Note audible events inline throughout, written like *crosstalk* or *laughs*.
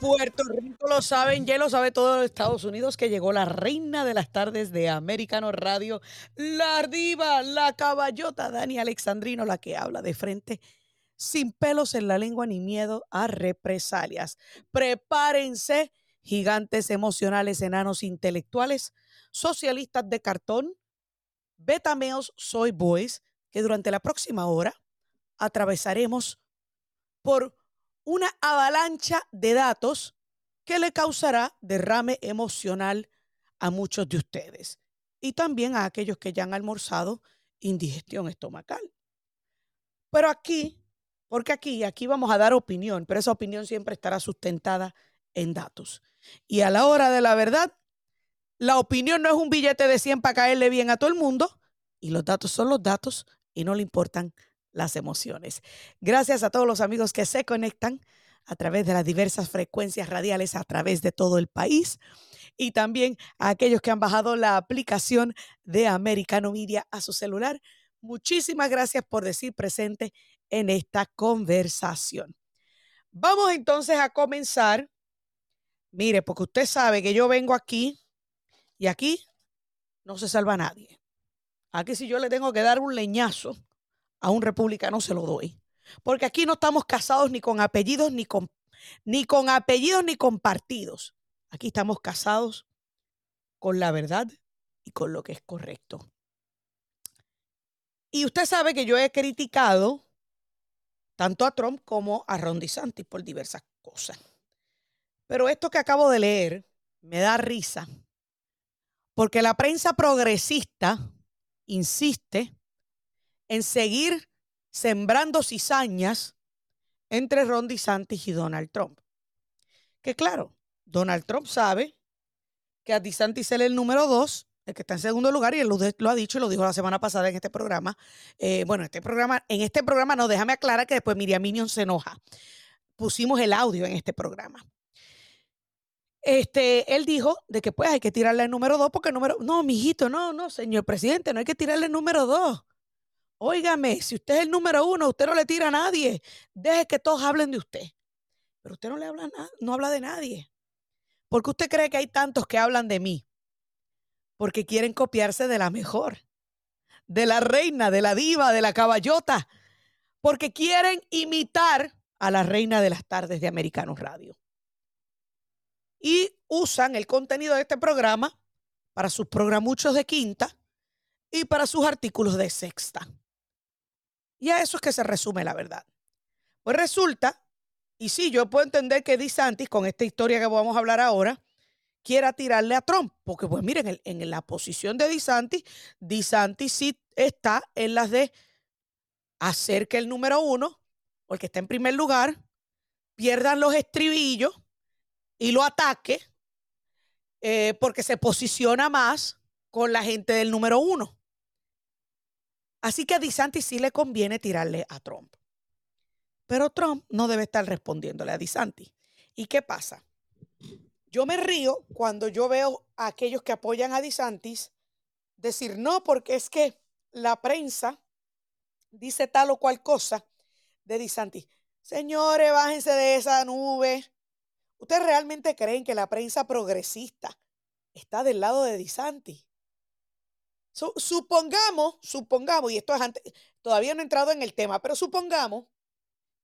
Puerto Rico lo saben, ya lo sabe todo Estados Unidos que llegó la reina de las tardes de Americano Radio, la diva, la caballota Dani Alexandrino, la que habla de frente sin pelos en la lengua ni miedo a represalias. Prepárense, gigantes emocionales, enanos intelectuales, socialistas de cartón, betameos soy boys, que durante la próxima hora atravesaremos por una avalancha de datos que le causará derrame emocional a muchos de ustedes y también a aquellos que ya han almorzado indigestión estomacal. Pero aquí, porque aquí, aquí vamos a dar opinión, pero esa opinión siempre estará sustentada en datos. Y a la hora de la verdad, la opinión no es un billete de 100 para caerle bien a todo el mundo, y los datos son los datos y no le importan las emociones. Gracias a todos los amigos que se conectan a través de las diversas frecuencias radiales a través de todo el país y también a aquellos que han bajado la aplicación de Americano Media a su celular. Muchísimas gracias por decir presente en esta conversación. Vamos entonces a comenzar. Mire, porque usted sabe que yo vengo aquí y aquí no se salva nadie. Aquí si yo le tengo que dar un leñazo a un republicano se lo doy. Porque aquí no estamos casados ni con apellidos, ni con, ni con apellidos, ni con partidos. Aquí estamos casados con la verdad y con lo que es correcto. Y usted sabe que yo he criticado tanto a Trump como a Ron DeSantis por diversas cosas. Pero esto que acabo de leer me da risa, porque la prensa progresista insiste en seguir sembrando cizañas entre Ron DeSantis y Donald Trump. Que claro, Donald Trump sabe que a DeSantis es el número dos, el que está en segundo lugar, y él lo, ha dicho y lo dijo la semana pasada en este programa. Eh, bueno, este programa, en este programa no, déjame aclarar que después Miriam Minion se enoja. Pusimos el audio en este programa. Este, él dijo de que pues hay que tirarle el número dos porque el número, no, mijito, no, no, señor presidente, no hay que tirarle el número dos. Óigame, si usted es el número uno, usted no le tira a nadie. Deje que todos hablen de usted. Pero usted no le habla, no habla de nadie. ¿Por qué usted cree que hay tantos que hablan de mí? Porque quieren copiarse de la mejor, de la reina, de la diva, de la caballota. Porque quieren imitar a la reina de las tardes de Americanos Radio. Y usan el contenido de este programa para sus programuchos de quinta y para sus artículos de sexta. Y a eso es que se resume la verdad. Pues resulta, y sí, yo puedo entender que DeSantis, con esta historia que vamos a hablar ahora, quiera tirarle a Trump. Porque, pues miren, en, la posición de DeSantis, DeSantis sí está en las de hacer que el número uno, o el que está en primer lugar, pierdan los estribillos y lo ataque, eh, porque se posiciona más con la gente del número uno. Así que a DeSantis sí le conviene tirarle a Trump. Pero Trump no debe estar respondiéndole a DeSantis. ¿Y qué pasa? Yo me río cuando yo veo a aquellos que apoyan a DeSantis decir no, porque es que la prensa dice tal o cual cosa de DeSantis. Señores, bájense de esa nube. ¿Ustedes realmente creen que la prensa progresista está del lado de DeSantis? Supongamos, supongamos, y esto es antes, todavía no he entrado en el tema, pero supongamos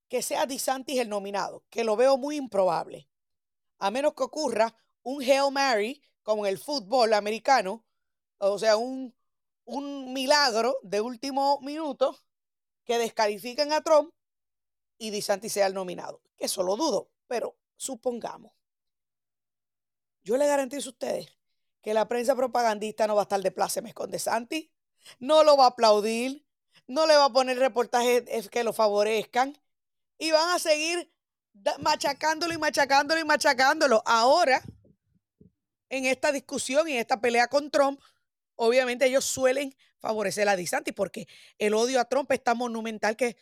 que sea DeSantis el nominado, que lo veo muy improbable. A menos que ocurra un Hail Mary, como en el fútbol americano, o sea, un, un milagro de último minuto que descalifiquen a Trump y DeSantis sea el nominado. Eso lo dudo, pero supongamos. Yo le garantizo a ustedes que la prensa propagandista no va a estar de plácemes con De Santi, no lo va a aplaudir, no le va a poner reportajes que lo favorezcan y van a seguir machacándolo y machacándolo y machacándolo. Ahora, en esta discusión y en esta pelea con Trump, obviamente ellos suelen favorecer a DeSantis porque el odio a Trump es tan monumental que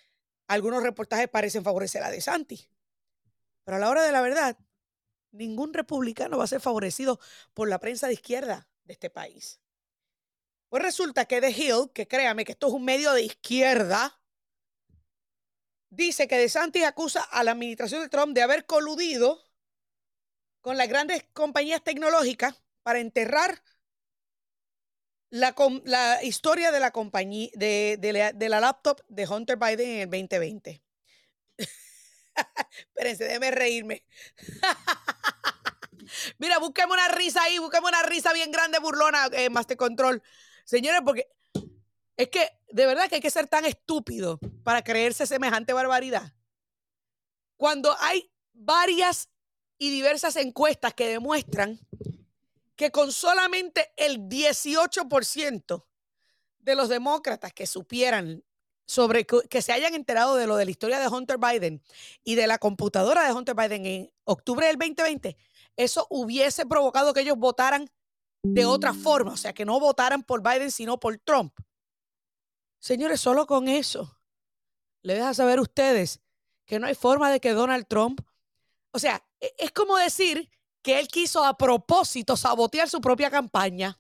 algunos reportajes parecen favorecer a DeSantis. Pero a la hora de la verdad, ningún republicano va a ser favorecido por la prensa de izquierda de este país. Pues resulta que The Hill, que créame que esto es un medio de izquierda, dice que DeSantis acusa a la administración de Trump de haber coludido con las grandes compañías tecnológicas para enterrar la, la historia de la compañía de, de, la, laptop de Hunter Biden en el 2020. *laughs* Espérense, déjenme reírme. *laughs* *laughs* Mira, búsqueme una risa ahí, búsqueme una risa bien grande, burlona, eh, Master Control. Señores, porque es que de verdad que hay que ser tan estúpido para creerse semejante barbaridad. Cuando hay varias y diversas encuestas que demuestran que con solamente el 18% de los demócratas que supieran sobre que se hayan enterado de lo de la historia de Hunter Biden y de la computadora de Hunter Biden en octubre del 2020, eso hubiese provocado que ellos votaran de otra forma, o sea, que no votaran por Biden, sino por Trump. Señores, solo con eso le deja saber a ustedes que no hay forma de que Donald Trump, o sea, e, es como decir que él quiso a propósito sabotear su propia campaña.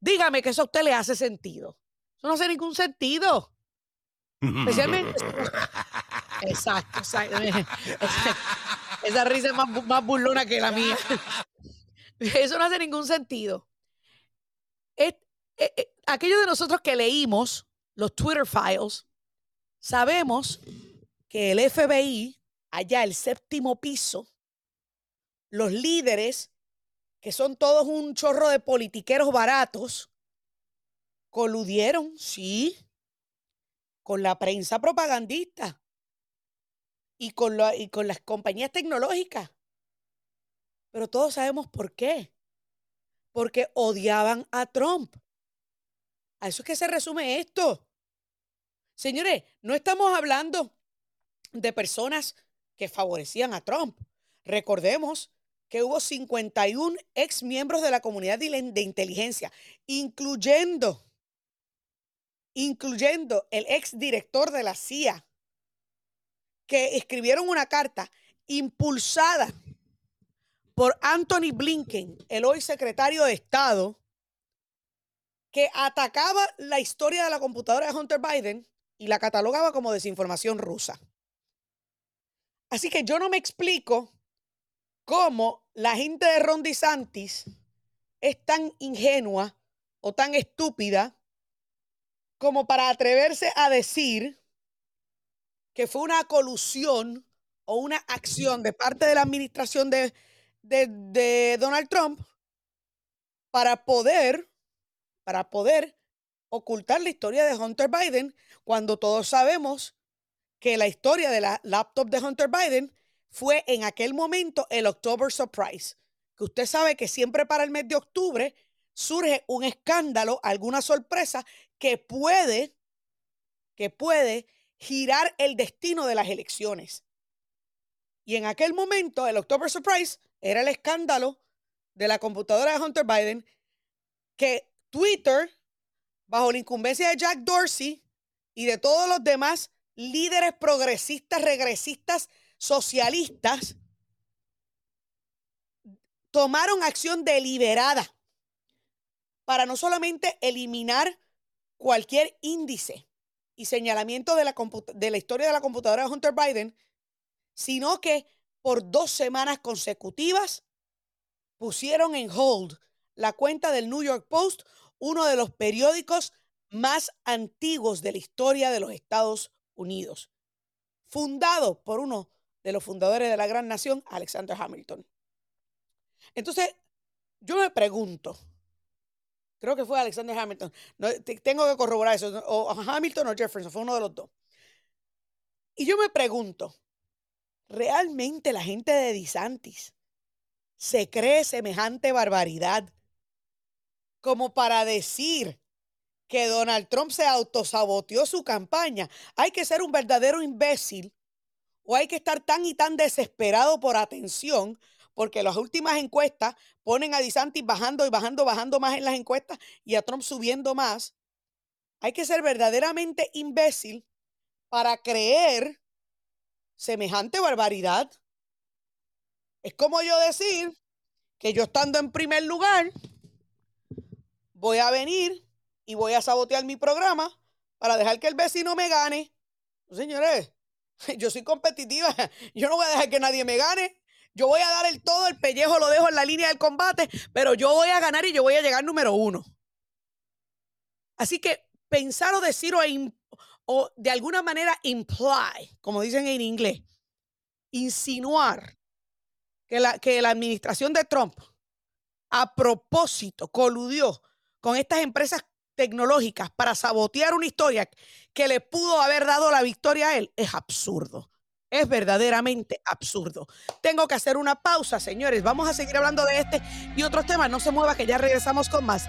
Dígame que eso a usted le hace sentido. Eso no hace ningún sentido. Especialmente. *laughs* exacto, exacto. *laughs* Esa risa es más, más burlona que la mía. *laughs* Eso no hace ningún sentido. Eh, eh, aquellos de nosotros que leímos los Twitter files, sabemos que el FBI, allá el séptimo piso, los líderes, que son todos un chorro de politiqueros baratos, coludieron, sí, con la prensa propagandista y con, y con las compañías tecnológicas. Pero todos sabemos por qué. Porque odiaban a Trump. A eso es que se resume esto. Señores, no estamos hablando de personas que favorecían a Trump. Recordemos que hubo 51 ex miembros de la comunidad de inteligencia, incluyendo, incluyendo el ex director de la CIA, que escribieron una carta impulsada por Anthony Blinken, el hoy secretario de Estado, que atacaba la historia de la computadora de Hunter Biden y la catalogaba como desinformación rusa. Así que yo no me explico cómo la gente de Ron DeSantis es tan ingenua o tan estúpida como para atreverse a decir que fue una colusión o una acción de parte de la administración de, de Donald Trump para poder, para poder ocultar la historia de Hunter Biden cuando todos sabemos que la historia de la laptop de Hunter Biden fue en aquel momento el October Surprise. Que usted sabe que siempre para el mes de octubre surge un escándalo, alguna sorpresa que puede, que puede girar el destino de las elecciones. Y en aquel momento, el October Surprise era el escándalo de la computadora de Hunter Biden que Twitter bajo la incumbencia de Jack Dorsey y de todos los demás líderes progresistas, regresistas, socialistas, tomaron acción deliberada para no solamente eliminar cualquier índice y señalamiento de la, historia de la computadora de Hunter Biden, sino que por dos semanas consecutivas pusieron en hold la cuenta del New York Post uno de los periódicos más antiguos de la historia de los Estados Unidos, fundado por uno de los fundadores de la gran nación, Alexander Hamilton. Entonces, yo me pregunto, creo que fue Alexander Hamilton, tengo que corroborar eso, o Hamilton o Jefferson, fue uno de los dos. Y yo me pregunto, ¿realmente la gente de DeSantis se cree semejante barbaridad como para decir que Donald Trump se autosaboteó su campaña. Hay que ser un verdadero imbécil o hay que estar tan y tan desesperado por atención porque las últimas encuestas ponen a DeSantis bajando y bajando, bajando más en las encuestas y a Trump subiendo más. Hay que ser verdaderamente imbécil para creer semejante barbaridad. Es como yo decir que yo estando en primer lugar, voy a venir y voy a sabotear mi programa para dejar que el vecino me gane. Señores, *laughs* yo soy competitiva. *laughs* Yo no voy a dejar que nadie me gane. Yo voy a dar el todo, el pellejo lo dejo en la línea del combate, pero yo voy a ganar y yo voy a llegar número uno. Así que pensar o decir o, o de alguna manera imply, como dicen en inglés, insinuar que la, que la administración de Trump a propósito coludió con estas empresas tecnológicas para sabotear una historia que le pudo haber dado la victoria a él es absurdo. Es verdaderamente absurdo. Tengo que hacer una pausa, señores. Vamos a seguir hablando de este y otros temas. No se mueva que ya regresamos con más.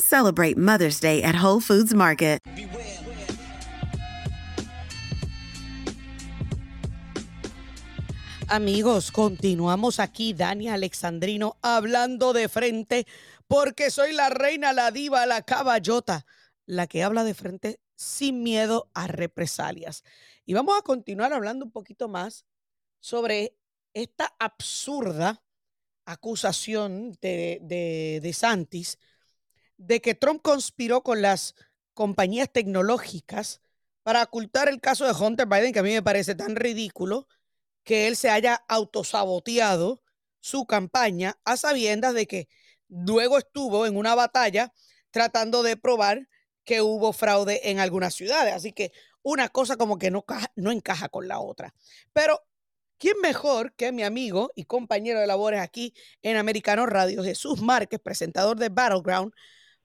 celebrate Mother's Day at Whole Foods Market. Amigos, continuamos aquí, Dani Alexandrino, hablando de frente, porque soy la reina, la diva, la caballota, la que habla de frente sin miedo a represalias. Y vamos a continuar hablando un poquito más sobre esta absurda acusación de, de, de Santis de que Trump conspiró con las compañías tecnológicas para ocultar el caso de Hunter Biden, que a mí me parece tan ridículo que él se haya autosaboteado su campaña a sabiendas de que luego estuvo en una batalla tratando de probar que hubo fraude en algunas ciudades. Así que una cosa como que no, no encaja con la otra. Pero, ¿quién mejor que mi amigo y compañero de labores aquí en Americano Radio, Jesús Márquez, presentador de Battleground,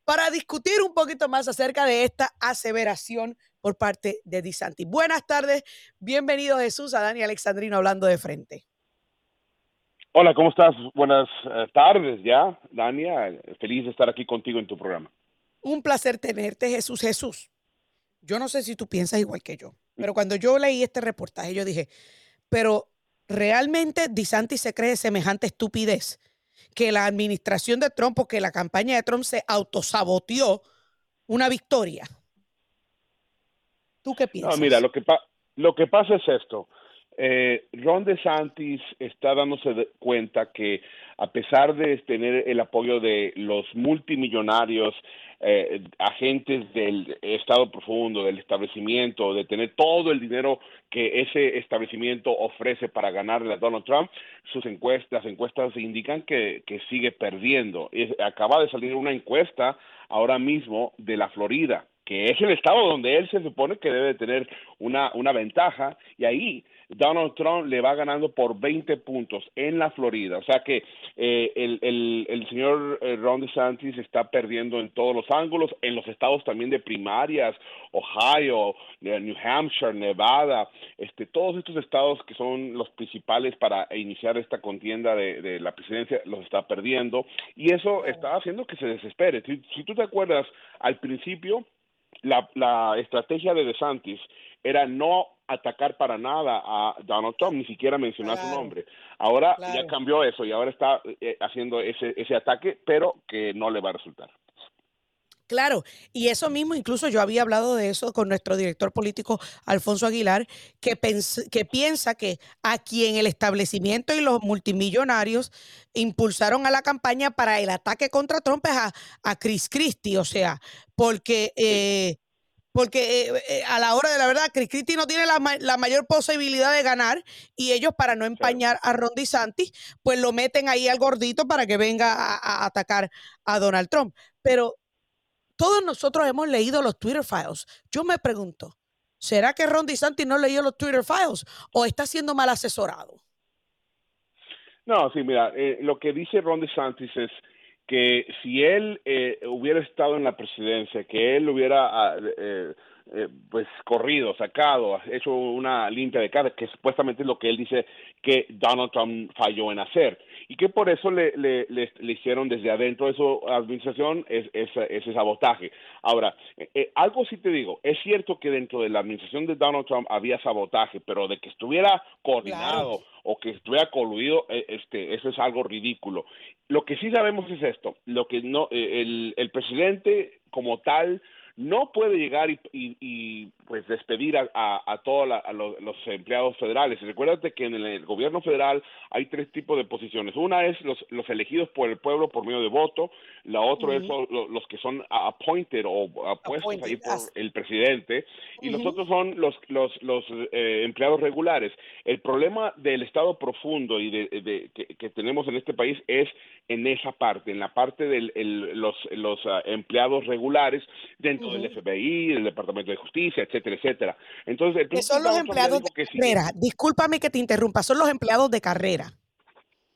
para discutir un poquito más acerca de esta aseveración por parte de DeSantis. Buenas tardes, bienvenido Jesús a Dani Alexandrino hablando de frente. Hola, ¿cómo estás? Buenas eh, tardes ya, Dania. Feliz de estar aquí contigo en tu programa. Un placer tenerte, Jesús. Jesús, yo no sé si tú piensas igual que yo, pero cuando yo leí este reportaje, yo dije, pero realmente DeSantis se cree semejante estupidez que la administración de Trump o que la campaña de Trump se autosaboteó una victoria. ¿Tú qué piensas? No, mira, lo que, lo que pasa es esto. Eh, Ron DeSantis está dándose cuenta que a pesar de tener el apoyo de los multimillonarios eh, agentes del Estado profundo, del establecimiento, de tener todo el dinero que ese establecimiento ofrece para ganarle a Donald Trump, sus encuestas, las encuestas indican que, que sigue perdiendo. acaba de salir una encuesta ahora mismo de la Florida, que es el estado donde él se supone que debe tener una, una ventaja, y ahí Donald Trump le va ganando por 20 puntos en la Florida. O sea que eh, el, el, el, señor eh, Ron DeSantis está perdiendo en todos los ángulos, en los estados también de primarias, Ohio, eh, New Hampshire, Nevada, este, todos estos estados que son los principales para iniciar esta contienda de, de la presidencia, los está perdiendo. Y eso está haciendo que se desespere. Si, si tú te acuerdas, al principio, la, la estrategia de DeSantis era no atacar para nada a Donald Trump, ni siquiera mencionar su nombre. Ahora ya cambió eso y ahora está eh, haciendo ese, ese ataque, pero que no le va a resultar. Claro, y eso mismo, incluso yo había hablado de eso con nuestro director político Alfonso Aguilar, que, que piensa que a quien el establecimiento y los multimillonarios impulsaron a la campaña para el ataque contra Trump es a, a Chris Christie, o sea, porque eh, porque eh, eh, a la hora de la verdad, Chris Christie no tiene la, la, mayor posibilidad de ganar y ellos para no empañar a Ron DeSantis, pues lo meten ahí al gordito para que venga a, a, atacar a Donald Trump. Pero todos nosotros hemos leído los Twitter files. Yo me pregunto, ¿será que Ron DeSantis no leyó los Twitter files o está siendo mal asesorado? No, sí, mira, eh, lo que dice Ron DeSantis es que si él eh, hubiera estado en la presidencia, que él hubiera ah, eh, eh, pues corrido, sacado, hecho una limpia de cara, que supuestamente es lo que él dice que Donald Trump falló en hacer y que por eso le, le, le, hicieron desde adentro de su administración es, ese sabotaje. Ahora, eh, algo sí te digo, es cierto que dentro de la administración de Donald Trump había sabotaje, pero de que estuviera coordinado o que estuviera coludido, eh, este, eso es algo ridículo. Lo que sí sabemos es esto, lo que no, eh, el, el presidente como tal no puede llegar y, pues despedir a, a, todos los, empleados federales. Recuérdate que en el, gobierno federal hay tres tipos de posiciones. Una es los, los elegidos por el pueblo por medio de voto, la otra es los, que son appointed o apuestos ahí por el presidente, y los otros son los, los, los eh, empleados regulares. El problema del Estado profundo y de, que, tenemos en este país es en esa parte, en la parte de los, los ah, empleados regulares dentro del FBI, del Departamento de Justicia, etcétera, etcétera. Entonces, el son los empleados de carrera. Discúlpame que te interrumpa, son los empleados de carrera.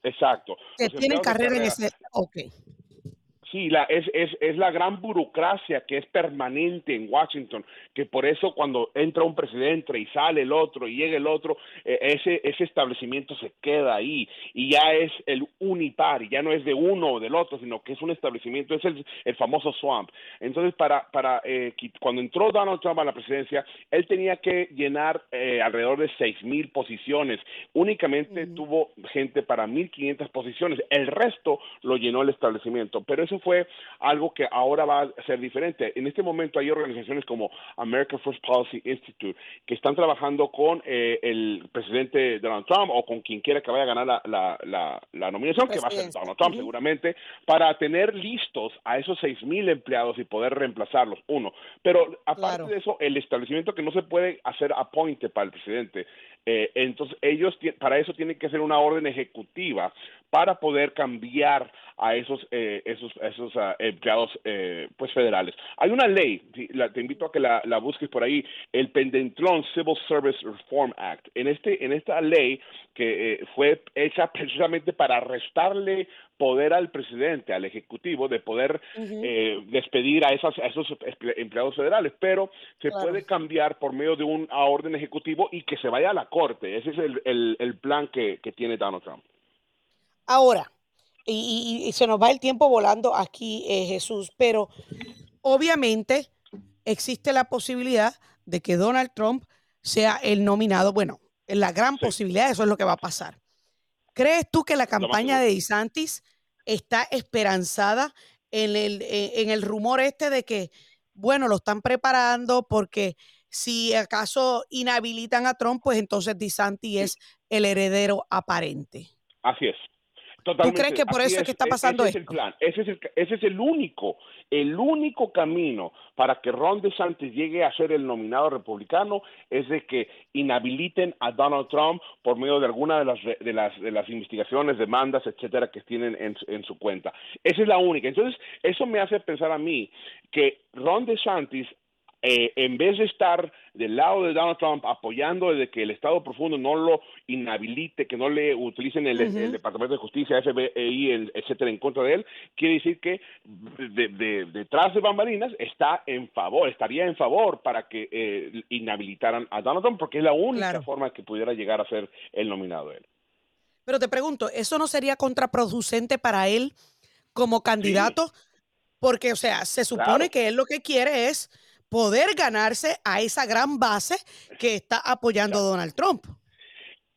Exacto. Que tienen carrera, en ese. Ok. Sí, la, es, es, es, la gran burocracia que es permanente en Washington, que por eso cuando entra un presidente y sale el otro y llega el otro, eh, ese, ese establecimiento se queda ahí y ya es el unipar, ya no es de uno o del otro, sino que es un establecimiento, es el, el famoso swamp. Entonces, para, para eh, cuando entró Donald Trump a la presidencia, él tenía que llenar eh, alrededor de seis mil posiciones. Únicamente tuvo gente para 1.500 posiciones. El resto lo llenó el establecimiento, pero eso fue algo que ahora va a ser diferente. En este momento hay organizaciones como American First Policy Institute que están trabajando con eh, el presidente Donald Trump o con quien quiera que vaya a ganar la, la, la, nominación, que va a ser Donald Trump seguramente, para tener listos a esos seis mil empleados y poder reemplazarlos, uno. Pero aparte de eso, el establecimiento que no se puede hacer appointe para el presidente, eh, entonces ellos para eso tienen que hacer una orden ejecutiva para poder cambiar a esos eh, esos esos uh, empleados eh, pues federales. Hay una ley, la, te invito a que la, la, busques por ahí, el Pendentlón Civil Service Reform Act. En este en esta ley que eh, fue hecha precisamente para restarle poder al presidente, al ejecutivo, de poder eh, despedir a, esas, a esos empleados federales, pero se puede cambiar por medio de un orden ejecutivo y que se vaya a la corte. Ese es el, el, plan que, que, tiene Donald Trump. Ahora, y, y, se nos va el tiempo volando aquí, eh, Jesús, pero obviamente existe la posibilidad de que Donald Trump sea el nominado. Bueno, la gran posibilidad, eso es lo que va a pasar. ¿Crees tú que la campaña de DeSantis está esperanzada en el, en el rumor este de que, bueno, lo están preparando porque si acaso inhabilitan a Trump, pues entonces DeSantis es el heredero aparente? Así es. ¿Tú crees que por eso es, que está pasando ese Es el plan. Ese, es el, ese es el único, el único camino para que Ron DeSantis llegue a ser el nominado republicano es de que inhabiliten a Donald Trump por medio de alguna de las, de las, de las investigaciones, demandas, etcétera, que tienen en, en su cuenta. Esa es la única. Entonces, eso me hace pensar a mí que Ron DeSantis eh, en vez de estar del lado de Donald Trump apoyando de que el Estado profundo no lo inhabilite, que no le utilicen el, Departamento de Justicia, FBI, etcétera, en contra de él, quiere decir que detrás de bambalinas está en favor, estaría en favor para que eh, inhabilitaran a Donald Trump, porque es la única forma que pudiera llegar a ser el nominado él. Pero te pregunto, ¿eso no sería contraproducente para él como candidato? Porque, o sea, se supone que él lo que quiere es poder ganarse a esa gran base que está apoyando a Donald Trump.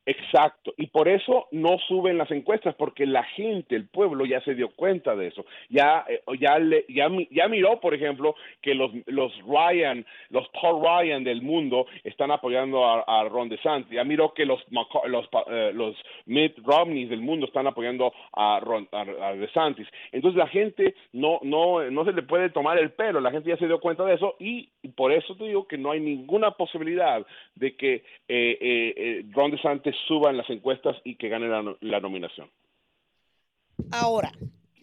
Exacto, y por eso no suben las encuestas, porque la gente, el pueblo ya se dio cuenta de eso. Ya, eh, ya, le, ya, miró, por ejemplo, que los, los Ryan, los Paul Ryan del mundo están apoyando a, Ron DeSantis. Ya miró que los, los, eh, los Mitt Romney del mundo están apoyando a, Ron, a, DeSantis. Entonces la gente no, no, no se le puede tomar el pelo, la gente ya se dio cuenta de eso y por eso te digo que no hay ninguna posibilidad de que eh, eh Ron DeSantis suba en las encuestas y que gane la, nominación. Ahora,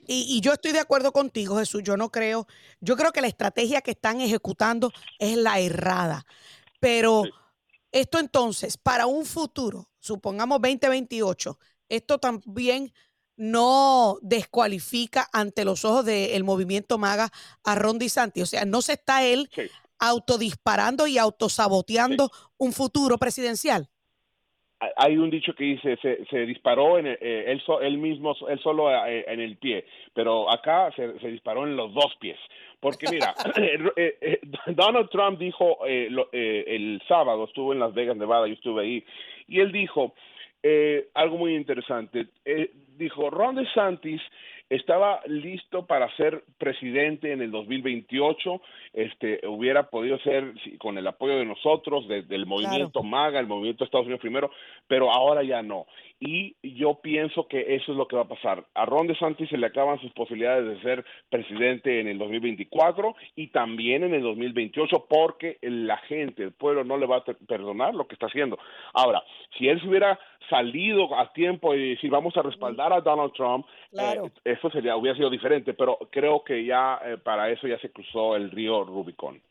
y, yo estoy de acuerdo contigo, Jesús. Yo no creo, yo creo que la estrategia que están ejecutando es la errada. Pero esto entonces, para un futuro, supongamos 2028, esto también no descualifica ante los ojos del movimiento MAGA a Ron DeSantis. O sea, no se está él autodisparando y autosaboteando un futuro presidencial hay un dicho que dice se, se disparó en eh, él, él, mismo él solo eh, en el pie pero acá se, se, disparó en los dos pies porque mira *laughs* *laughs* eh, Donald Trump dijo el sábado estuvo en Las Vegas Nevada yo estuve ahí y él dijo eh, algo muy interesante. Eh, dijo, Ron DeSantis estaba listo para ser presidente en el 2028, este, hubiera podido ser con el apoyo de nosotros, del movimiento MAGA, el movimiento Estados Unidos primero, pero ahora ya no. Y yo pienso que eso es lo que va a pasar. A Ron DeSantis se le acaban sus posibilidades de ser presidente en el 2024 y también en el 2028 porque la gente, el pueblo no le va a perdonar lo que está haciendo. Ahora, si él se hubiera salido a tiempo y decir vamos a respaldar a Donald Trump, eh, eso sería hubiera sido diferente, pero creo que ya eh, para eso ya se cruzó el río Rubicon.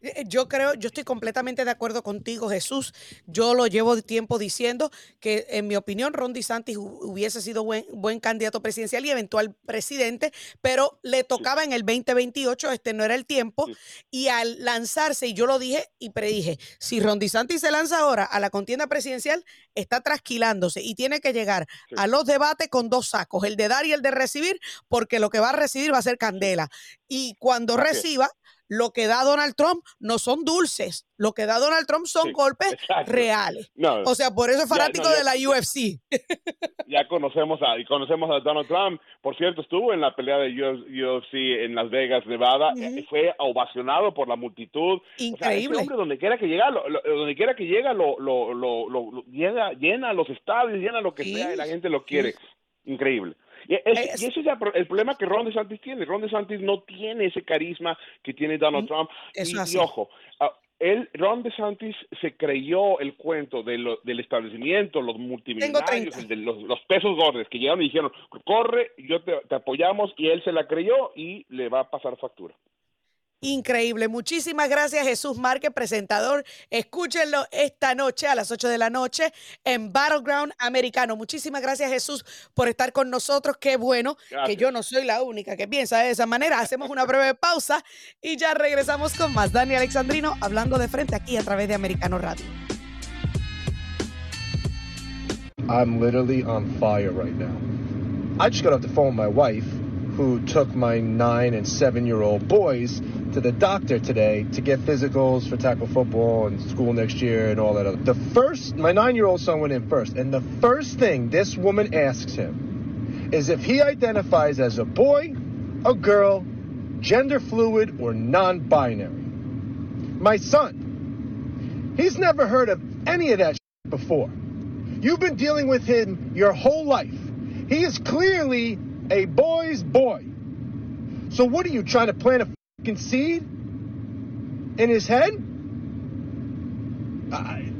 Eh, yo creo, yo estoy completamente de acuerdo contigo, Jesús. Yo lo llevo tiempo diciendo que, en mi opinión, Ron DeSantis hubiese sido buen, buen candidato presidencial y eventual presidente, pero le tocaba en el 2028, este no era el tiempo. Y al lanzarse, y yo lo dije y predije, si Ron DeSantis se lanza ahora a la contienda presidencial, está trasquilándose y tiene que llegar a los debates con dos sacos, el de dar y el de recibir, porque lo que va a recibir va a ser candela. Y cuando reciba, lo que da Donald Trump no son dulces, lo que da Donald Trump son golpes reales. o sea, por eso es fanático de la UFC. *laughs* ya conocemos a, conocemos a Donald Trump. Por cierto, estuvo en la pelea de UFC en Las Vegas, Nevada. y Fue ovacionado por la multitud. Increíble. hombre, donde quiera que llega, lo, donde quiera que llega, lo, lo, lo, llena, llena los estadios, llena lo que sea y la gente lo quiere. Increíble. Y, ese es el problema que Ron DeSantis tiene. Ron DeSantis no tiene ese carisma que tiene Donald mm, Trump. y, ojo, ah, él, Ron DeSantis se creyó el cuento del establecimiento, los multimillonarios, los, pesos gordos que llegaron y dijeron, corre, yo te, te apoyamos, y él se la creyó y le va a pasar factura. Increíble. Muchísimas gracias, Jesús Márquez, presentador. Escúchenlo esta noche a las 8 de la noche en Battleground Americano. Muchísimas gracias, Jesús, por estar con nosotros. Qué bueno que yo no soy la única que piensa de esa manera. Hacemos una breve pausa y ya regresamos con más. Dani Alexandrino hablando de frente aquí a través de Americano Radio. I'm literally on fire right now. I just got off the phone with my wife, who took my nine and seven year old boys to the doctor today to get physicals for tackle football and school next year and all that other. The first, my nine-year-old son went in first, and the first thing this woman asks him is if he identifies as a boy, a girl, gender fluid, or non-binary. My son, he's never heard of any of that before. You've been dealing with him your whole life. He is clearly a boy's boy. So what are you trying to plant a fucking seed in his head? I,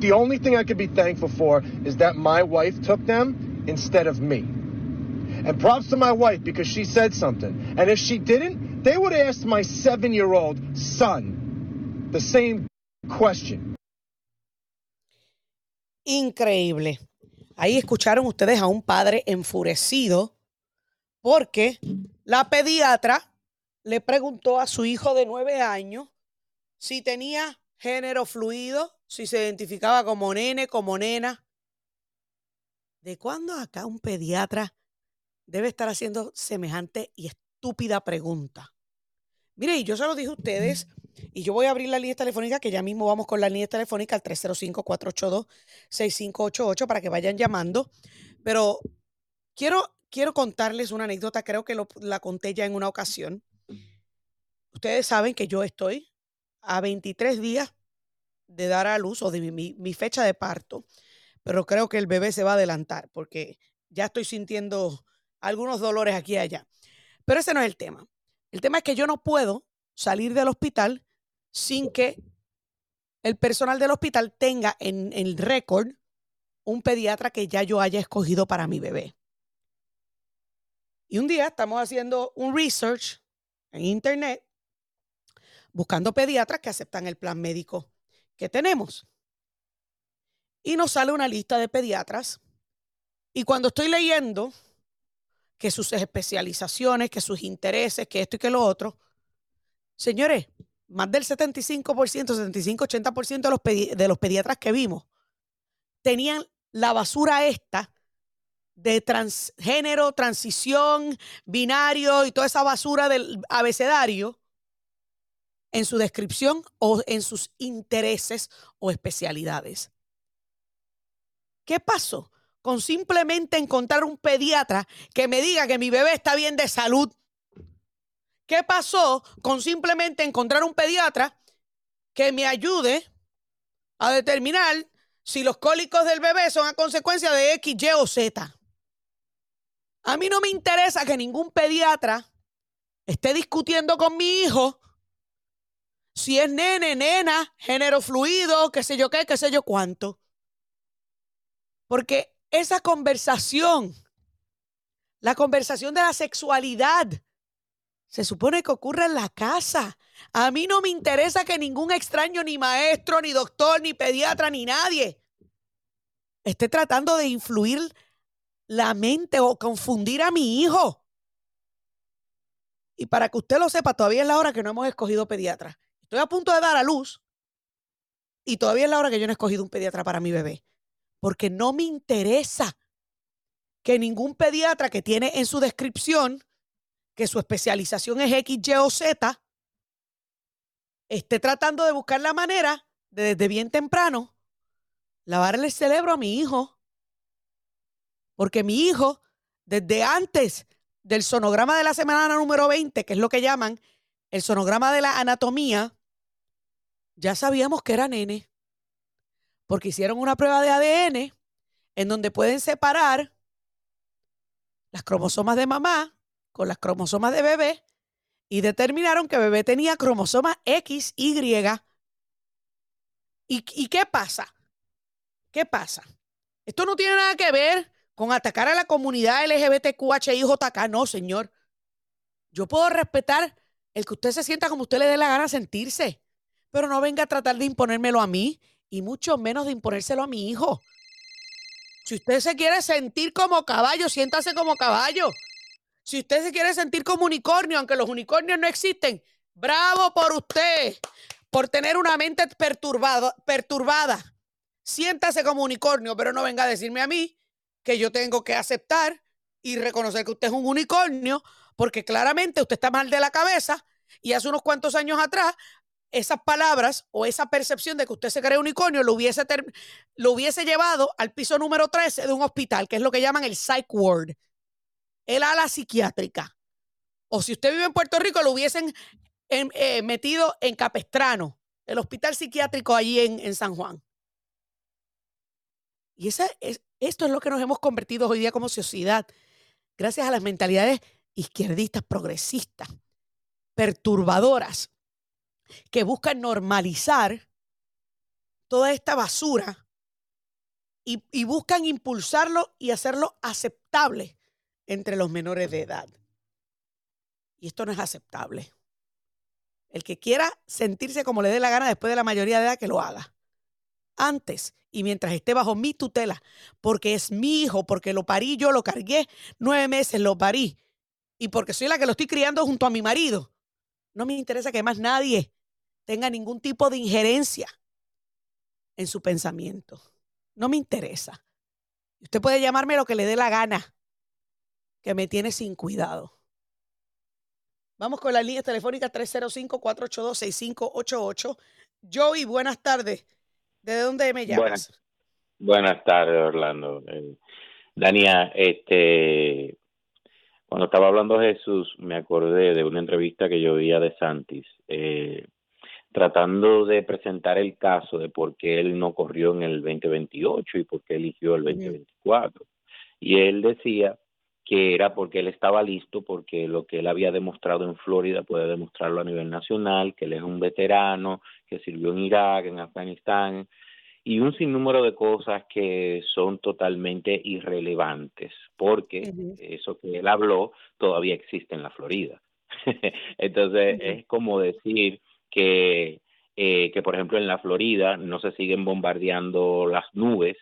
the only thing I could be thankful for is that my wife took them instead of me. And props to my wife because she said something. And if she didn't, they would asked my seven year old son the same question. Increíble. Ahí escucharon ustedes a un padre enfurecido porque la pediatra le preguntó a su hijo de nueve años si tenía género fluido, si se identificaba como nene, como nena. ¿De cuándo acá un pediatra debe estar haciendo semejante y estúpida pregunta? Mire, y yo se lo dije a ustedes, y yo voy a abrir la línea telefónica, que ya mismo vamos con la línea telefónica al 305-482-6588 para que vayan llamando. Pero quiero, quiero contarles una anécdota, creo que la conté ya en una ocasión. Ustedes saben que yo estoy a 23 días de dar a luz o de mi, fecha de parto, pero creo que el bebé se va a adelantar porque ya estoy sintiendo algunos dolores aquí y allá. Pero ese no es el tema. El tema es que yo no puedo salir del hospital sin que el personal del hospital tenga en el récord un pediatra que ya yo haya escogido para mi bebé. Y un día estamos haciendo un research en internet buscando pediatras que aceptan el plan médico que tenemos. Y nos sale una lista de pediatras. Y cuando estoy leyendo que sus especializaciones, que sus intereses, que esto y que lo otro, señores, más del 75%, 75-80% de los, de los pediatras que vimos tenían la basura esta de transgénero, transición, binario y toda esa basura del abecedario en su descripción o en sus intereses o especialidades. ¿Qué pasó con simplemente encontrar un pediatra que me diga que mi bebé está bien de salud? ¿Qué pasó con simplemente encontrar un pediatra que me ayude a determinar si los cólicos del bebé son a consecuencia de X, Y o Z? A mí no me interesa que ningún pediatra esté discutiendo con mi hijo si es nene, nena, género fluido, qué sé yo qué, qué sé yo cuánto. Porque esa conversación, la conversación de la sexualidad, se supone que ocurre en la casa. A mí no me interesa que ningún extraño, ni maestro, ni doctor, ni pediatra, ni nadie esté tratando de influir la mente o confundir a mi hijo. Y para que usted lo sepa, todavía es la hora que no hemos escogido pediatra. Estoy a punto de dar a luz y todavía es la hora que yo no he escogido un pediatra para mi bebé. Porque no me interesa que ningún pediatra que tiene en su descripción que su especialización es X, Y o Z esté tratando de buscar la manera de desde bien temprano lavarle el cerebro a mi hijo. Porque mi hijo, desde antes del sonograma de la semana número 20, que es lo que llaman el sonograma de la anatomía, ya sabíamos que era nene, porque hicieron una prueba de ADN en donde pueden separar las cromosomas de mamá con las cromosomas de bebé y determinaron que bebé tenía cromosoma X, Y. ¿Y, ¿Y qué pasa? ¿Qué pasa? Esto no tiene nada que ver con atacar a la comunidad LGBTQHIJK, no, señor. Yo puedo respetar el que usted se sienta como usted le dé la gana sentirse. Pero no venga a tratar de imponérmelo a mí y mucho menos de imponérselo a mi hijo. Si usted se quiere sentir como caballo, siéntase como caballo. Si usted se quiere sentir como unicornio, aunque los unicornios no existen, bravo por usted, por tener una mente perturbada. Siéntase como unicornio, pero no venga a decirme a mí que yo tengo que aceptar y reconocer que usted es un unicornio, porque claramente usted está mal de la cabeza y hace unos cuantos años atrás esas palabras o esa percepción de que usted se cree unicornio lo hubiese, lo hubiese llevado al piso número 13 de un hospital, que es lo que llaman el psych ward, el ala psiquiátrica. O si usted vive en Puerto Rico, lo hubiesen eh, metido en Capestrano, el hospital psiquiátrico allí en, en San Juan. Y esa es, esto es lo que nos hemos convertido hoy día como sociedad, gracias a las mentalidades izquierdistas, progresistas, perturbadoras, que buscan normalizar toda esta basura y, buscan impulsarlo y hacerlo aceptable entre los menores de edad. Y esto no es aceptable. El que quiera sentirse como le dé la gana después de la mayoría de edad, que lo haga. Antes y mientras esté bajo mi tutela, porque es mi hijo, porque lo parí, yo lo cargué nueve meses, lo parí, y porque soy la que lo estoy criando junto a mi marido. No me interesa que más nadie tenga ningún tipo de injerencia en su pensamiento. No me interesa. Usted puede llamarme lo que le dé la gana, que me tiene sin cuidado. Vamos con las líneas telefónicas 305-482-6588. Joey, buenas tardes. ¿De dónde me llamas? Buenas, tardes, Orlando. Eh, Dania, este, cuando estaba hablando Jesús, me acordé de una entrevista que yo vi a De Santis, eh, tratando de presentar el caso de por qué él no corrió en el 2028 y por qué eligió el 2024. Y él decía que era porque él estaba listo, porque lo que él había demostrado en Florida puede demostrarlo a nivel nacional, que él es un veterano, que sirvió en Irak, en Afganistán, y un sinnúmero de cosas que son totalmente irrelevantes, porque eso que él habló todavía existe en la Florida. *laughs* Entonces, es como decir que, eh, que, por ejemplo, en la Florida no se siguen bombardeando las nubes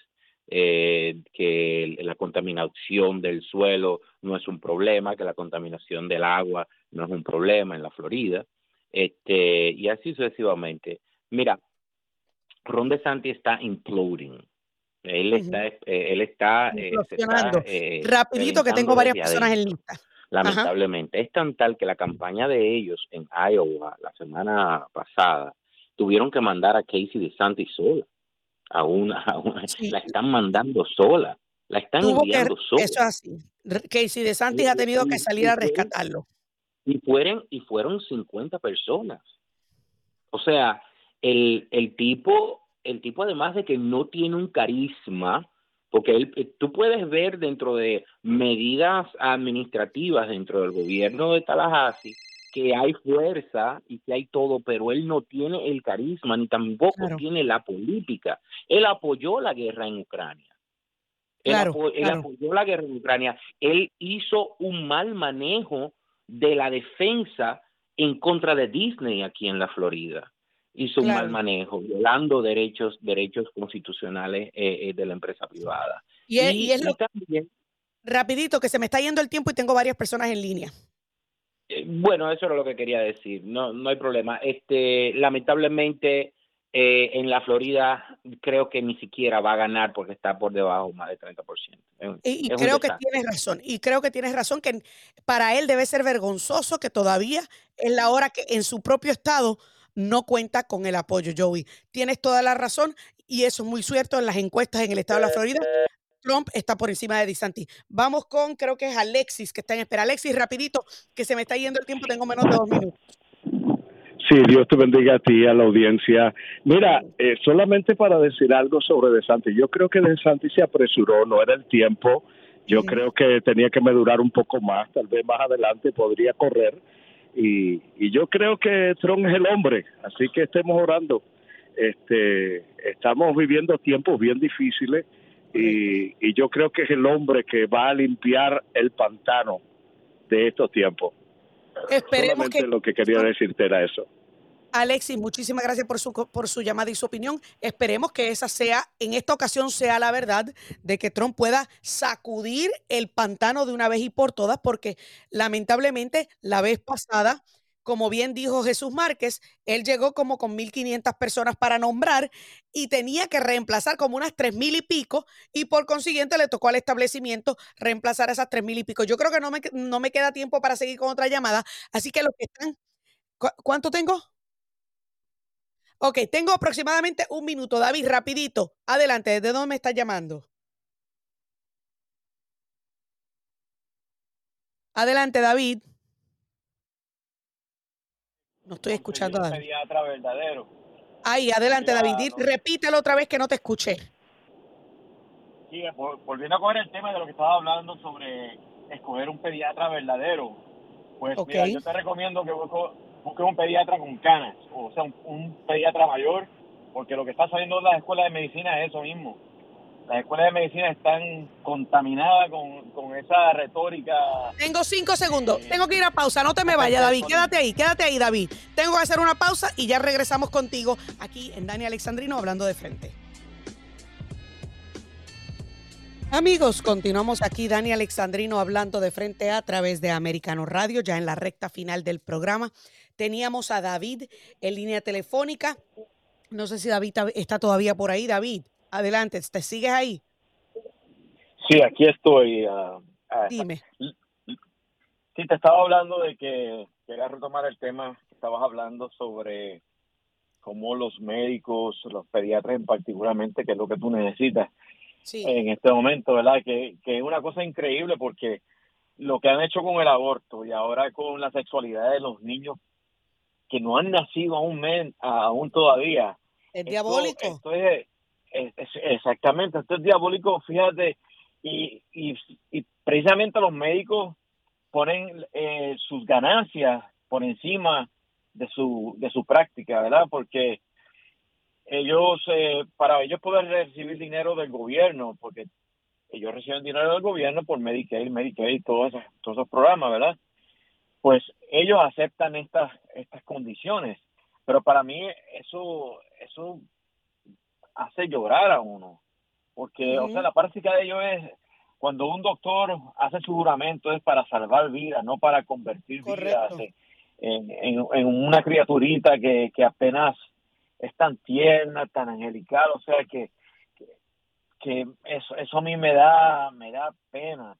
eh, que la contaminación del suelo no es un problema, que la contaminación del agua no es un problema en la Florida, este, y así sucesivamente. Mira, Ron DeSantis está imploding. Él está, eh, él está, eh, rapidito que tengo varias personas en lista. Lamentablemente. Es tan tal que la campaña de ellos en Iowa la semana pasada tuvieron que mandar a Casey DeSantis sola a una, la están mandando sola, la están enviando sola. Eso así. Casey de Santis ha tenido que salir a rescatarlo. Y fueron, y fueron 50 personas. O sea, el, el tipo, el tipo además de que no tiene un carisma, porque él, eh, tú puedes ver dentro de medidas administrativas dentro del gobierno de Tallahassee que hay fuerza y que hay todo, pero él no tiene el carisma ni tampoco tiene la política. Él apoyó la guerra en Ucrania. Él, apoyó la guerra en Ucrania. Él hizo un mal manejo de la defensa en contra de Disney aquí en la Florida. Hizo un mal manejo, violando derechos, derechos constitucionales eh, eh, de la empresa privada. Y, es, lo también, rapidito, que se me está yendo el tiempo y tengo varias personas en línea. Eh, bueno, eso era lo que quería decir. No, no hay problema. Este, lamentablemente, eh, en la Florida creo que ni siquiera va a ganar porque está por debajo más del 30%. y, y creo que tienes razón. Y creo que tienes razón que para él debe ser vergonzoso que todavía es la hora que en su propio estado no cuenta con el apoyo, Joey. Tienes toda la razón y eso es muy cierto en las encuestas en el estado de la Florida. Trump está por encima de DeSantis. Vamos con, creo que es Alexis que está en espera. Alexis, rapidito, que se me está yendo el tiempo, tengo menos de dos minutos. Sí, Dios te bendiga a ti, a la audiencia. Mira, eh, solamente para decir algo sobre DeSantis, yo creo que DeSantis se apresuró, no era el tiempo. Yo creo que tenía que madurar un poco más, tal vez más adelante podría correr. Y, y yo creo que Trump es el hombre, así que estemos orando. Este, estamos viviendo tiempos bien difíciles y, yo creo que es el hombre que va a limpiar el pantano de estos tiempos. Esperemos Solamente lo que quería decirte era eso. Alexis, muchísimas gracias por su, por su llamada y su opinión. Esperemos que esa sea, en esta ocasión, sea la verdad de que Trump pueda sacudir el pantano de una vez y por todas, porque lamentablemente la vez pasada como bien dijo Jesús Márquez, él llegó como con 1.500 personas para nombrar y tenía que reemplazar como unas 3.000 y pico y por consiguiente le tocó al establecimiento reemplazar esas 3.000 y pico. Yo creo que no me, no me queda tiempo para seguir con otra llamada, así que los que están... ¿Cuánto tengo? Ok, tengo aproximadamente un minuto. David, rapidito. Adelante, ¿desde dónde me estás llamando? Adelante, David. No estoy escuchando a David. pediatra verdadero. Ahí, adelante, David. Repítelo otra vez que no te escuché. Sí, volviendo a coger el tema de lo que estaba hablando sobre escoger un pediatra verdadero. Pues mira, yo te recomiendo que busques un pediatra con canas, o sea, un pediatra mayor, porque lo que está saliendo de las escuelas de medicina es eso mismo las escuelas de medicina están contaminadas con, esa retórica. Tengo cinco segundos. Tengo que ir a pausa. No te me vayas, David. Quédate ahí, quédate ahí, David. Tengo que hacer una pausa y ya regresamos contigo aquí en Dani Alexandrino hablando de frente. Amigos, continuamos aquí, Dani Alexandrino hablando de frente a través de Americano Radio, ya en la recta final del programa. Teníamos a David en línea telefónica. No sé si David está todavía por ahí. David. Adelante, ¿te sigues ahí? Sí, aquí estoy. Uh, Dime. Sí, te estaba hablando de que quería retomar el tema que estabas hablando sobre cómo los médicos, los pediatras en particularmente, que es lo que tú necesitas en este momento, ¿verdad? Que, que es una cosa increíble porque lo que han hecho con el aborto y ahora con la sexualidad de los niños que no han nacido aún, aún todavía. Es diabólico. Esto es, exactamente, esto es diabólico, fíjate, y, y, precisamente los médicos ponen eh, sus ganancias por encima de su, de su práctica, ¿verdad? Porque ellos, eh, para ellos poder recibir dinero del gobierno, porque ellos reciben dinero del gobierno por Medicaid, Medicaid, todos esos, todos esos programas, ¿verdad? Pues ellos aceptan estas, estas condiciones. Pero para mí eso, eso hace llorar a uno. Porque, o sea, la práctica de ello es cuando un doctor hace su juramento es para salvar vidas, no para convertir vidas en, en, una criaturita que, que apenas es tan tierna, tan angelical, o sea que, que, eso, eso a mí me da, me da pena.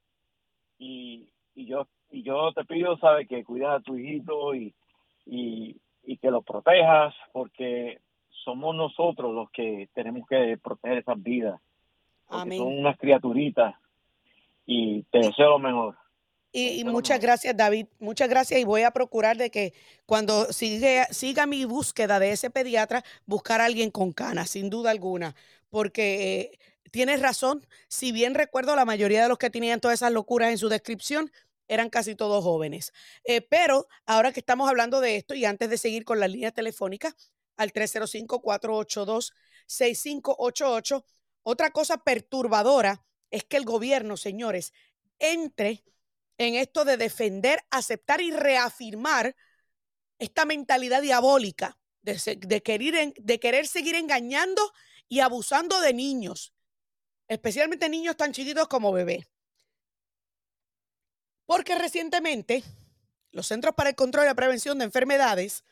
Y, y yo y yo te pido, sabes, que cuidas a tu hijito y, y, y que lo protejas, porque somos nosotros los que tenemos que proteger esas vidas. Porque Amén. son unas criaturitas y te deseo lo mejor. Y, muchas gracias, David. Muchas gracias. Y voy a procurar de que cuando sigue, siga mi búsqueda de ese pediatra, buscar a alguien con canas, sin duda alguna. Porque eh, tienes razón. Si bien recuerdo, la mayoría de los que tenían todas esas locuras en su descripción eran casi todos jóvenes. Eh, pero ahora que estamos hablando de esto y antes de seguir con las líneas telefónicas al 305-482-6588, otra cosa perturbadora es que el gobierno, señores, entre en esto de defender, aceptar y reafirmar esta mentalidad diabólica de, de querer, de querer seguir engañando y abusando de niños, especialmente niños tan chiquitos como bebés. Porque recientemente los Centros para el Control y la Prevención de Enfermedades,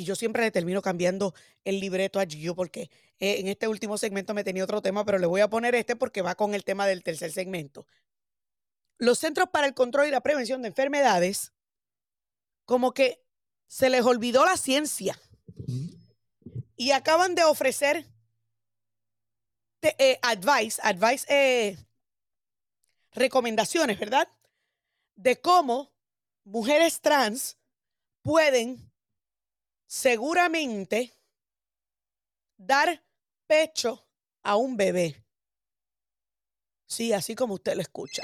y yo siempre le termino cambiando el libreto a Gio porque eh, en este último segmento me tenía otro tema, pero le voy a poner este porque va con el tema del tercer segmento. Los Centros para el Control y la Prevención de Enfermedades, como que se les olvidó la ciencia. Y acaban de ofrecer te- eh, advice, advice, eh, recomendaciones, ¿verdad? De cómo mujeres trans pueden seguramente dar pecho a un bebé. Sí, así como usted lo escucha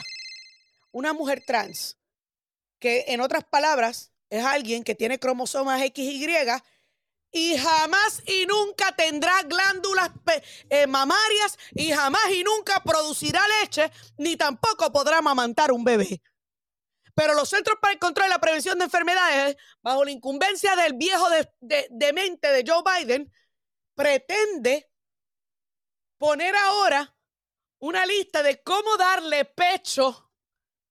una mujer trans, que en otras palabras es alguien que tiene cromosomas XY y jamás y nunca tendrá glándulas eh, mamarias y jamás y nunca producirá leche ni tampoco podrá amamantar un bebé. Pero los Centros para el Control y la Prevención de Enfermedades, bajo la incumbencia del viejo de, de- demente de Joe Biden, pretende poner ahora una lista de cómo darle pecho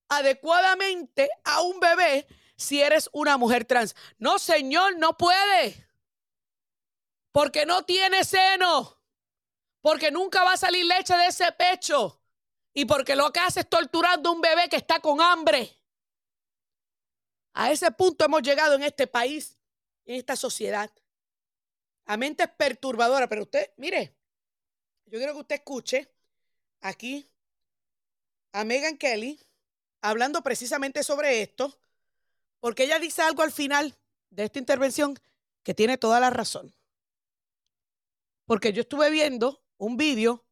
adecuadamente a un bebé si eres una mujer trans. No, señor, no puede. Porque no tiene seno. Porque nunca va a salir leche de ese pecho. Y porque lo que hace es torturando a un bebé que está con hambre. A ese punto hemos llegado en este país, en esta sociedad. A mentes perturbadoras. Pero usted, mire, yo quiero que usted escuche aquí a Megan Kelly hablando precisamente sobre esto, porque ella dice algo al final de esta intervención que tiene toda la razón. Porque yo estuve viendo un vídeo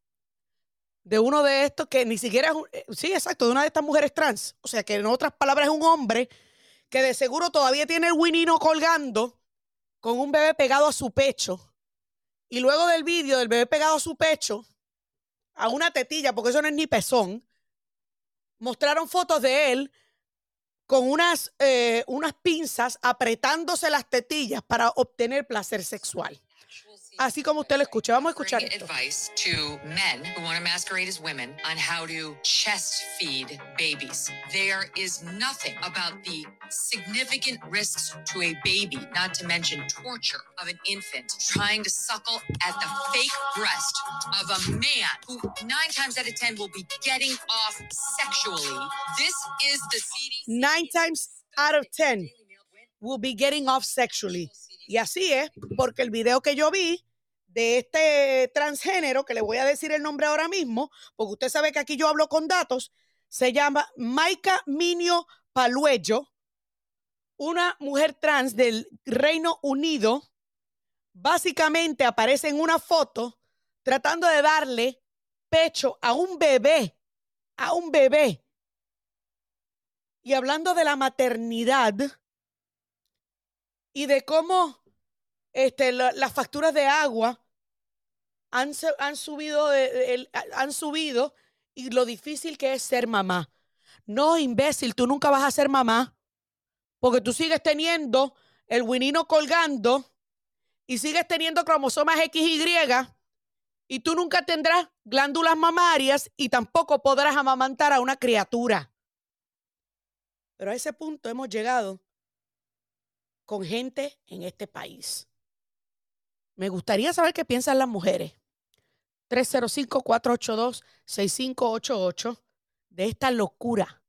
de uno de estos que ni siquiera es un, eh, sí, exacto, de una de estas mujeres trans, o sea que en otras palabras es un hombre que de seguro todavía tiene el winino colgando con un bebé pegado a su pecho. Y luego del vídeo del bebé pegado a su pecho, a una tetilla, porque eso no es ni pezón, mostraron fotos de él con unas, eh, unas pinzas apretándose las tetillas para obtener placer sexual. Así como usted lo escucha. Vamos a escuchar esto. advice to men who want to masquerade as women on how to chest feed babies. There is nothing about the significant risks to a baby, not to mention torture of an infant trying to suckle at the fake breast of a man who nine times out of ten will be getting off sexually. This is the CDC. Nine times out of ten will be getting off sexually. Y así es, porque el video que yo vi de este transgénero, que le voy a decir el nombre ahora mismo, porque usted sabe que aquí yo hablo con datos, se llama Maika Minio Paluello, una mujer trans del Reino Unido, básicamente aparece en una foto tratando de darle pecho a un bebé, a un bebé. Y hablando de la maternidad y de cómo este, la- las facturas de agua han, han subido, de- de- el- han subido y lo difícil que es ser mamá. No, imbécil, tú nunca vas a ser mamá porque tú sigues teniendo el winino colgando y sigues teniendo cromosomas XY y tú nunca tendrás glándulas mamarias y tampoco podrás amamantar a una criatura. Pero a ese punto hemos llegado con gente en este país. Me gustaría saber qué piensan las mujeres. 305-482-6588 de esta locura.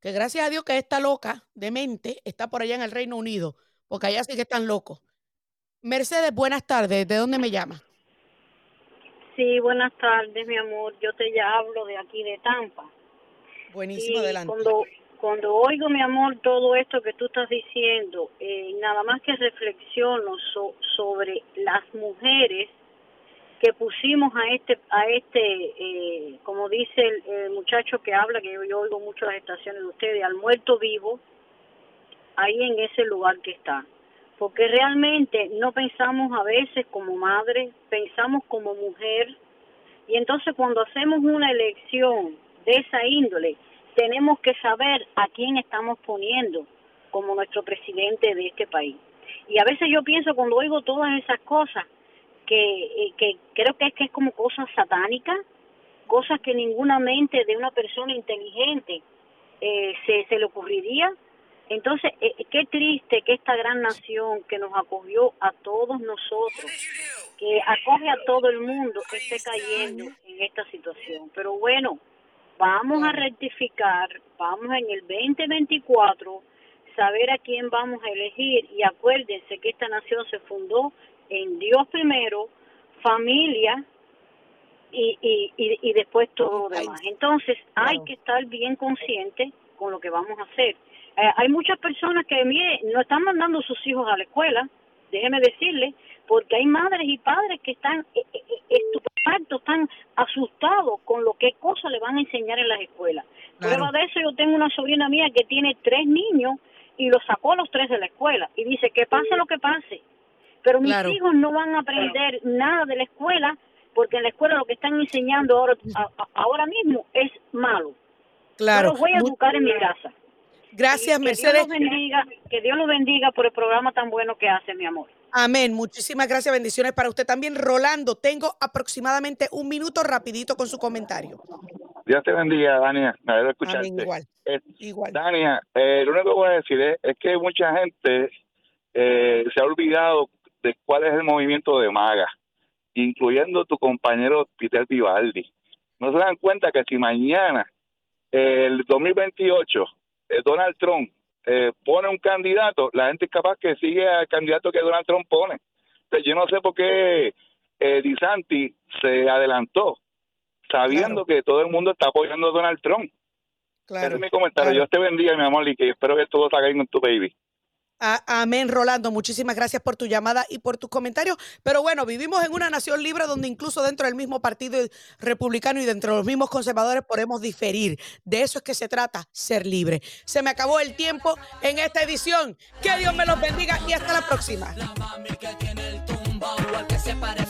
Que gracias a Dios que esta loca de mente está por allá en el Reino Unido, porque allá sí que están locos. Mercedes, buenas tardes. ¿De dónde me llama? Sí, buenas tardes, mi amor. Yo te ya hablo de aquí de Tampa. Buenísimo, Y adelante. Cuando, cuando oigo, mi amor, todo esto que tú estás diciendo, eh, nada más que reflexiono so- sobre las mujeres que pusimos a este, a este, eh, como dice el, el muchacho que habla, que yo, yo oigo mucho las estaciones de ustedes, al muerto vivo, ahí en ese lugar que está. Porque realmente no pensamos a veces como madre, pensamos como mujer, y entonces cuando hacemos una elección de esa índole, tenemos que saber a quién estamos poniendo como nuestro presidente de este país. Y a veces yo pienso cuando oigo todas esas cosas, que, eh, que creo que es que es como cosas satánicas, cosas que ninguna mente de una persona inteligente eh, se, se le ocurriría. Entonces, eh, qué triste que esta gran nación que nos acogió a todos nosotros, que acoge a todo el mundo, esté cayendo en esta situación. Pero bueno, vamos a rectificar, vamos en el 2024, saber a quién vamos a elegir y acuérdense que esta nación se fundó en Dios primero, familia y, y, y, y después todo lo demás. Entonces hay Claro. que estar bien consciente con lo que vamos a hacer. Eh, hay muchas personas que mire, no están mandando sus hijos a la escuela, déjeme decirle, porque hay madres y padres que están eh, eh, eh, estupefactos, están asustados con lo que cosas le van a enseñar en las escuelas. Claro. Prueba de eso, yo tengo una sobrina mía que tiene tres niños y los sacó a los tres de la escuela y dice que pase lo que pase. Pero mis Claro. hijos no van a aprender nada de la escuela porque en la escuela lo que están enseñando ahora, a- a- ahora mismo es malo. Claro. Yo los voy a educar en mi casa. Gracias, que Mercedes. Dios los bendiga, que Dios los bendiga por el programa tan bueno que hace, mi amor. Amén. Muchísimas gracias. Bendiciones para usted también. Rolando, tengo aproximadamente un minuto rapidito con su comentario. Dios te bendiga, Dania. Me alegro escucharte. Amén. Igual. Eh, Igual. Dania, eh, lo único que voy a decir es, es que mucha gente eh, se ha olvidado de cuál es el movimiento de MAGA, incluyendo tu compañero Peter Vivaldi. No se dan cuenta que si mañana, el 2028, eh, Donald Trump eh, pone un candidato, la gente es capaz que sigue al candidato que Donald Trump pone. Entonces, yo no sé por qué eh, DeSantis se adelantó, sabiendo que todo el mundo está apoyando a Donald Trump. Ese Claro. es mi comentario. claro. Dios te bendiga, mi amor, y que espero que todo salga bien con tu baby. Amén, Rolando. Muchísimas gracias por tu llamada y por tus comentarios. Pero bueno, vivimos en una nación libre donde incluso dentro del mismo partido republicano y dentro de los mismos conservadores podemos diferir. De eso es que se trata, ser libre. Se me acabó el tiempo en esta edición. Que Dios me los bendiga y hasta la próxima. mami que tiene el que se pare